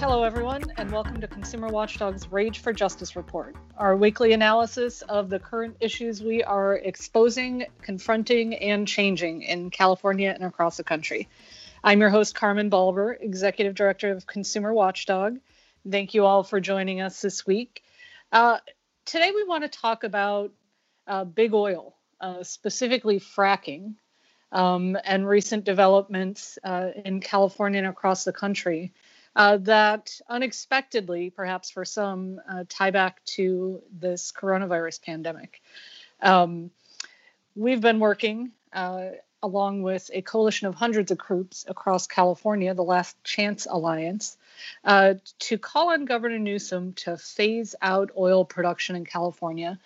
Hello, everyone, and welcome to Consumer Watchdog's Rage for Justice report, our weekly analysis of the current issues we are exposing, confronting, and changing in California and across the country. I'm your host, Carmen Balber, Executive Director of Consumer Watchdog. Thank you all for joining us this week. Uh, today, we want to talk about uh, big oil, uh, specifically fracking, um, and recent developments uh, in California and across the country uh, that unexpectedly, perhaps for some, uh, tie back to this coronavirus pandemic. Um, we've been working uh, along with a coalition of hundreds of groups across California, the Last Chance Alliance, uh, to call on Governor Newsom to phase out oil production in California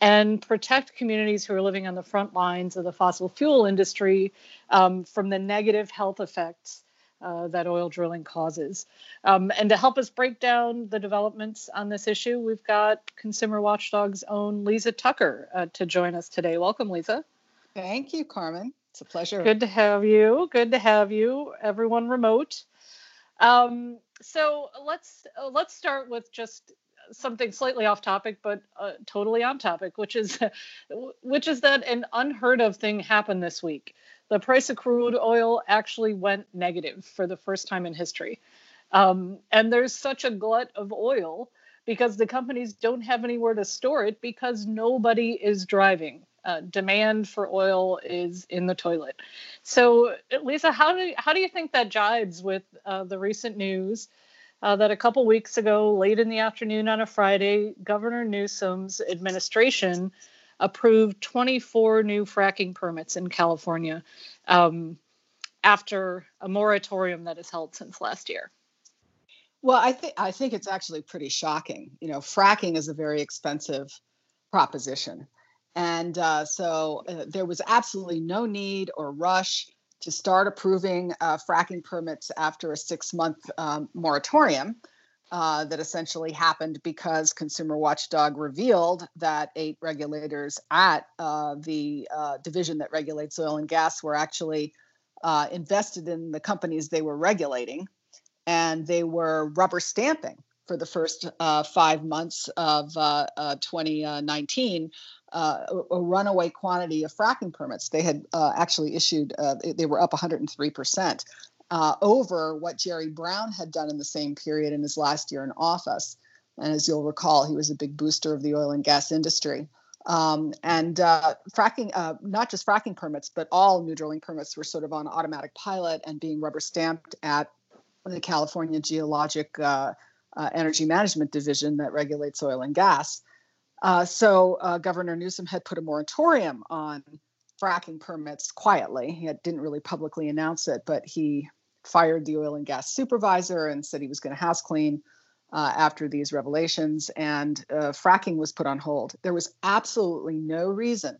and protect communities who are living on the front lines of the fossil fuel industry um, from the negative health effects uh, that oil drilling causes. Um, and to help us break down the developments on this issue, we've got Consumer Watchdog's own Lisa Tucker uh, to join us today. Welcome, Lisa. Thank you, Carmen. It's a pleasure. Good to have you. Good to have you, everyone remote. Um, so let's uh, let's start with just something slightly off topic, but uh, totally on topic, which is which is that an unheard of thing happened this week. The price of crude oil actually went negative for the first time in history, um, and there's such a glut of oil because the companies don't have anywhere to store it because nobody is driving. Uh, demand for oil is in the toilet. So, Lisa, how do how do you think that jives with uh, the recent news uh, that a couple weeks ago, late in the afternoon on a Friday, Governor Newsom's administration approved 24 new fracking permits in California um, after a moratorium that has held since last year. Well, I think I think it's actually pretty shocking. You know, fracking is a very expensive proposition, and uh, so uh, there was absolutely no need or rush to start approving uh, fracking permits after a six month um, moratorium uh, that essentially happened because Consumer Watchdog revealed that eight regulators at uh, the uh, division that regulates oil and gas were actually uh, invested in the companies they were regulating and they were rubber stamping for the first uh, five months of 2019 uh, a, runaway quantity of fracking permits. They had uh, actually issued, uh, they were up 103% uh, over what Jerry Brown had done in the same period in his last year in office. And as you'll recall, he was a big booster of the oil and gas industry. Um, and uh, fracking, uh, not just fracking permits, but all new drilling permits were sort of on automatic pilot and being rubber stamped at the California Geologic Energy Management Division that regulates oil and gas. Uh, so uh, Governor Newsom had put a moratorium on fracking permits quietly. He had, didn't really publicly announce it, but he fired the oil and gas supervisor and said he was going to house clean uh, after these revelations, and uh, fracking was put on hold. There was absolutely no reason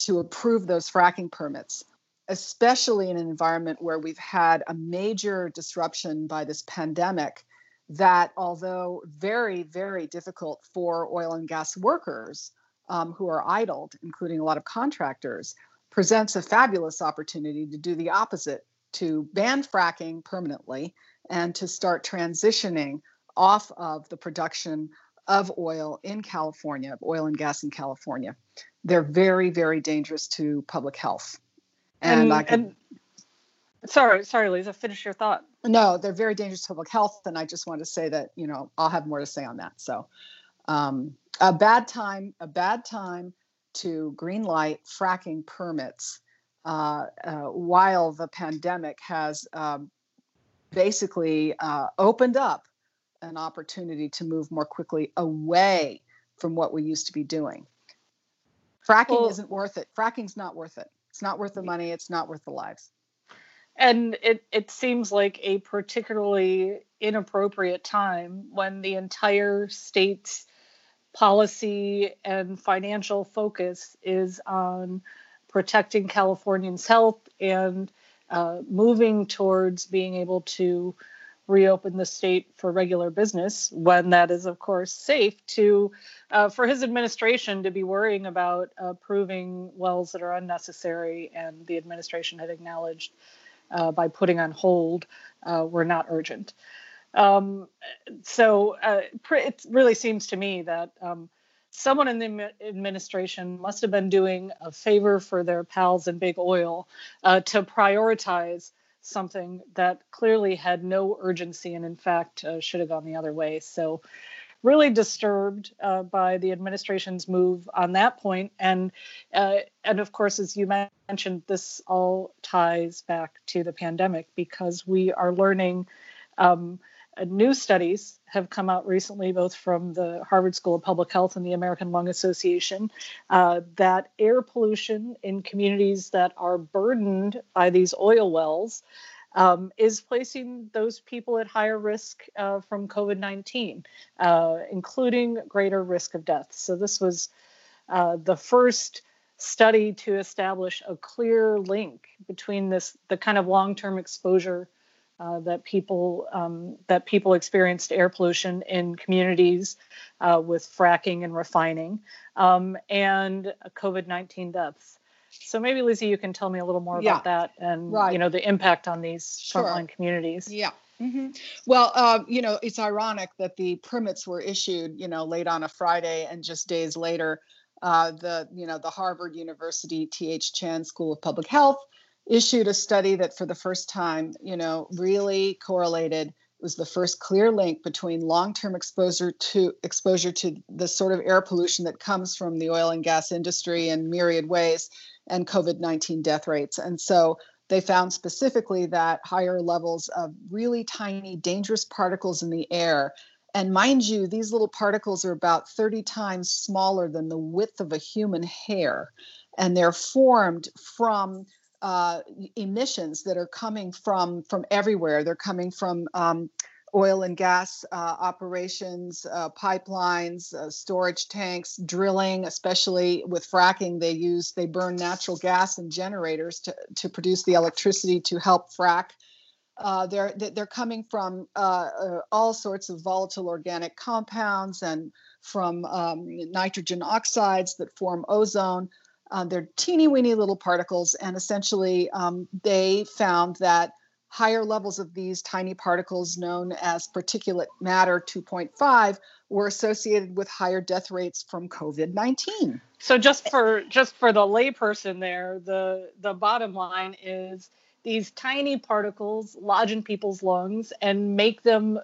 to approve those fracking permits, especially in an environment where we've had a major disruption by this pandemic that although very, very difficult for oil and gas workers um, who are idled, including a lot of contractors, presents a fabulous opportunity to do the opposite to ban fracking permanently and to start transitioning off of the production of oil in California, of oil and gas in California. They're very, very dangerous to public health. And, and I can. And- Sorry, sorry, Lisa. Finish your thought. No, they're very dangerous to public health, and I just want to say that you know I'll have more to say on that. So, um, a bad time, a bad time to green light fracking permits while the pandemic has um, basically uh, opened up an opportunity to move more quickly away from what we used to be doing. Fracking well, isn't worth it. Fracking's not worth it. It's not worth the money. It's not worth the lives and it it seems like a particularly inappropriate time when the entire state's policy and financial focus is on protecting Californians' health and uh, moving towards being able to reopen the state for regular business when that is of course safe to uh, for his administration to be worrying about approving wells that are unnecessary and the administration had acknowledged uh, by putting on hold uh, were not urgent. Um, so uh, it really seems to me that um, someone in the administration must have been doing a favor for their pals in big oil uh, to prioritize something that clearly had no urgency and in fact uh, should have gone the other way. So really disturbed uh, by the administration's move on that point. And uh, and of course as you mentioned this all ties back to the pandemic because we are learning um, new studies have come out recently, both from the Harvard School of Public Health and the American Lung Association, uh, that air pollution in communities that are burdened by these oil wells um, is placing those people at higher risk uh, from COVID 19, uh, including greater risk of death. So, this was uh, the first study to establish a clear link between this the kind of long-term exposure uh, that people um, that people experienced air pollution in communities uh, with fracking and refining, um, and COVID-19 deaths. So maybe Lizzie, you can tell me a little more yeah. about that and right. you know the impact on these sure. frontline communities. Yeah. Mm-hmm. Well, uh, you know, it's ironic that the permits were issued, you know, late on a Friday, and just days later, uh, the you know the Harvard University T.H. Chan School of Public Health issued a study that for the first time, you know, really correlated was the first clear link between long-term exposure to exposure to the sort of air pollution that comes from the oil and gas industry in myriad ways and COVID-19 death rates. And so they found specifically that higher levels of really tiny dangerous particles in the air and mind you, these little particles are about 30 times smaller than the width of a human hair. And they're formed from uh, emissions that are coming from from everywhere. They're coming from um, oil and gas uh, operations, uh, pipelines, uh, storage tanks, drilling. Especially with fracking, they use they burn natural gas and generators to to produce the electricity to help frack. Uh, they're they're coming from uh, all sorts of volatile organic compounds and from um, nitrogen oxides that form ozone. Uh, they're teeny weeny little particles, and essentially um, they found that higher levels of these tiny particles, known as particulate matter 2.5, were associated with higher death rates from COVID-19. So just for just for the layperson there, the the bottom line is these tiny particles lodge in people's lungs and make them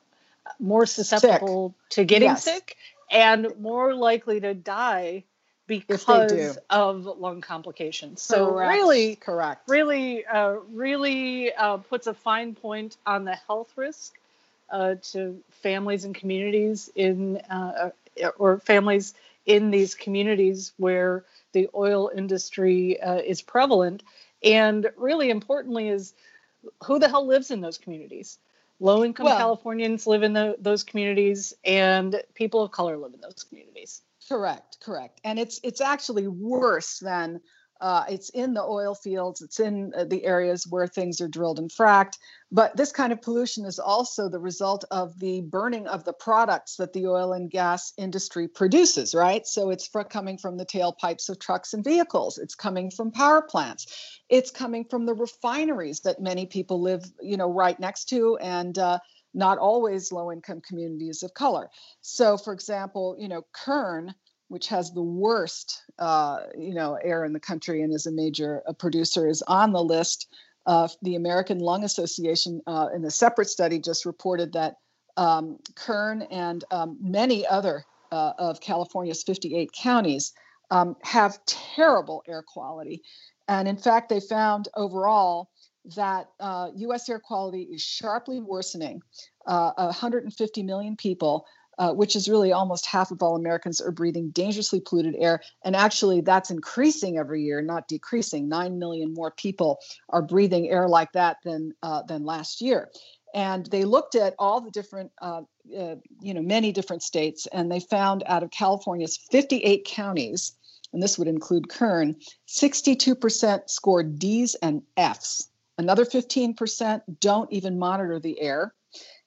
more susceptible sick. to getting yes. sick and more likely to die because of lung complications. So correct. really, correct. Really, uh, really uh, puts a fine point on the health risk uh, to families and communities in uh, uh, or families in these communities where the oil industry uh, is prevalent. And really importantly, is who the hell lives in those communities? Low income well, Californians live in the, those communities, and people of color live in those communities. Correct, correct. And it's it's actually worse than uh, it's in the oil fields, it's in uh, the areas where things are drilled and fracked. But this kind of pollution is also the result of the burning of the products that the oil and gas industry produces, right? So it's for coming from the tailpipes of trucks and vehicles. It's coming from power plants. It's coming from the refineries that many people live, you know, right next to and uh, not always low income communities of color. So, for example, you know, Kern, which has the worst, uh, you know, air in the country and is a major uh, producer, is on the list. Uh, the American Lung Association, uh, in a separate study, just reported that um, Kern and um, many other uh, of California's 58 counties um, have terrible air quality. And in fact, they found overall that uh, US air quality is sharply worsening. Uh, 150 million people, uh, which is really almost half of all Americans, are breathing dangerously polluted air. And actually, that's increasing every year, not decreasing. Nine million more people are breathing air like that than, uh, than last year. And they looked at all the different, uh, uh, you know, many different states, and they found out of California's 58 counties, and this would include Kern, 62% scored D's and F's Another 15% don't even monitor the air.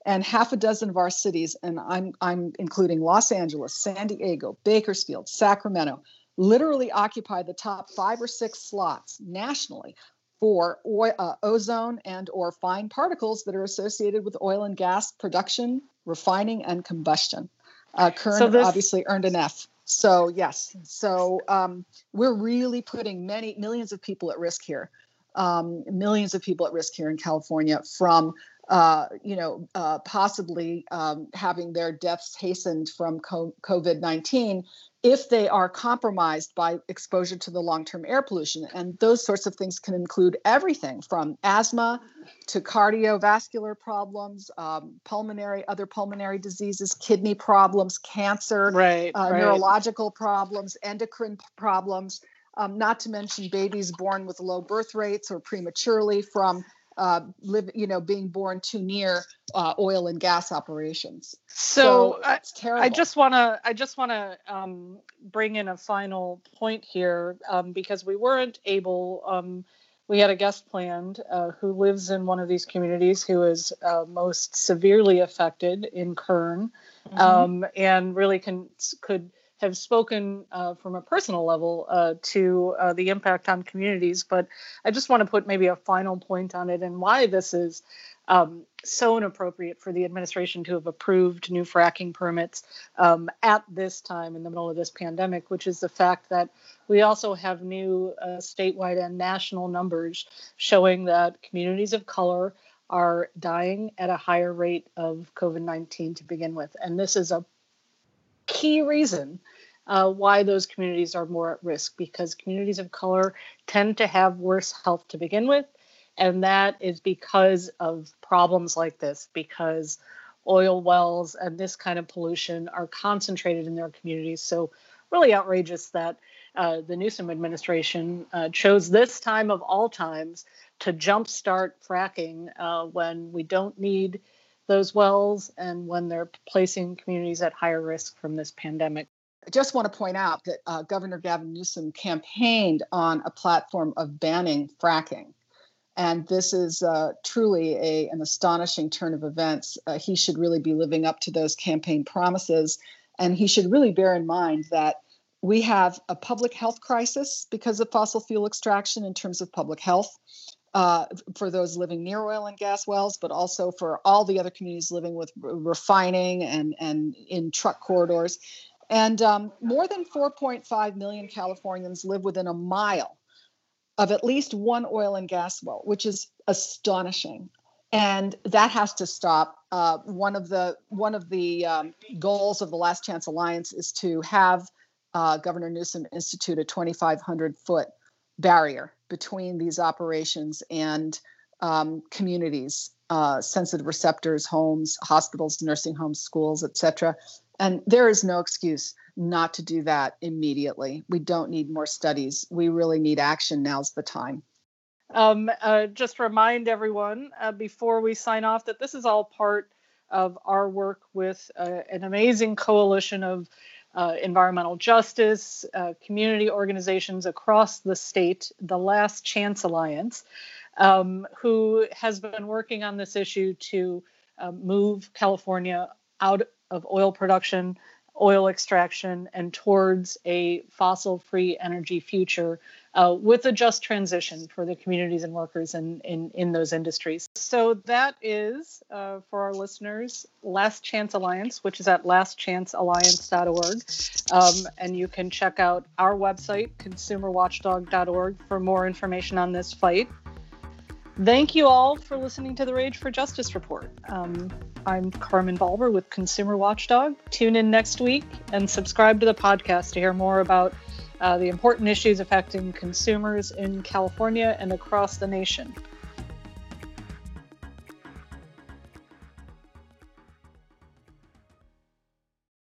And half a dozen of our cities, and I'm, I'm including Los Angeles, San Diego, Bakersfield, Sacramento, literally occupy the top five or six slots nationally for oil, uh, ozone and or fine particles that are associated with oil and gas production, refining, and combustion. Uh, Kern so this- obviously earned an F. So yes, so um, we're really putting many millions of people at risk here, um, millions of people at risk here in California from uh, you know, uh, possibly um, having their deaths hastened from COVID 19 if they are compromised by exposure to the long term air pollution. And those sorts of things can include everything from asthma to cardiovascular problems, um, pulmonary, other pulmonary diseases, kidney problems, cancer, right, uh, right. neurological problems, endocrine problems. Um, not to mention babies born with low birth rates or prematurely from uh, live, you know, being born too near uh, oil and gas operations. So, so it's terrible. I just want to, I just want to um, bring in a final point here um, because we weren't able. Um, we had a guest planned uh, who lives in one of these communities who is uh, most severely affected in Kern, mm-hmm. Um, and really can could have spoken uh, from a personal level uh, to uh, the impact on communities. But I just want to put maybe a final point on it and why this is um, so inappropriate for the administration to have approved new fracking permits um, at this time in the middle of this pandemic, which is the fact that we also have new uh, statewide and national numbers showing that communities of color are dying at a higher rate of COVID 19 to begin with. And this is a key reason uh, why those communities are more at risk because communities of color tend to have worse health to begin with. And that is because of problems like this, because oil wells and this kind of pollution are concentrated in their communities. So, really outrageous that uh, the Newsom administration uh, chose this time of all times to jumpstart fracking uh, when we don't need those wells and when they're placing communities at higher risk from this pandemic. I just want to point out that uh, Governor Gavin Newsom campaigned on a platform of banning fracking. And this is uh, truly a, an astonishing turn of events. Uh, he should really be living up to those campaign promises. And he should really bear in mind that we have a public health crisis because of fossil fuel extraction in terms of public health uh, for those living near oil and gas wells, but also for all the other communities living with refining and, and in truck corridors. And um, more than 4.5 million Californians live within a mile of at least one oil and gas well, which is astonishing. And that has to stop. Uh, one of the one of the um, goals of the Last Chance Alliance is to have uh, Governor Newsom institute a 2,500 foot barrier between these operations and um, communities, uh, sensitive receptors, homes, hospitals, nursing homes, schools, etc. And there is no excuse not to do that immediately. We don't need more studies. We really need action. Now's the time. Um, uh, just remind everyone uh, before we sign off that this is all part of our work with uh, an amazing coalition of uh, environmental justice, uh, community organizations across the state, the Last Chance Alliance, um, who has been working on this issue to uh, move California out of oil production, oil extraction, and towards a fossil free energy future uh, with a just transition for the communities and workers in, in, in those industries. So that is, uh, for our listeners, Last Chance Alliance, which is at lastchancealliance.org. Um, and you can check out our website, consumerwatchdog.org, for more information on this fight. Thank you all for listening to the Rage for Justice report. Um, I'm Carmen Balber with Consumer Watchdog. Tune in next week and subscribe to the podcast to hear more about uh, the important issues affecting consumers in California and across the nation.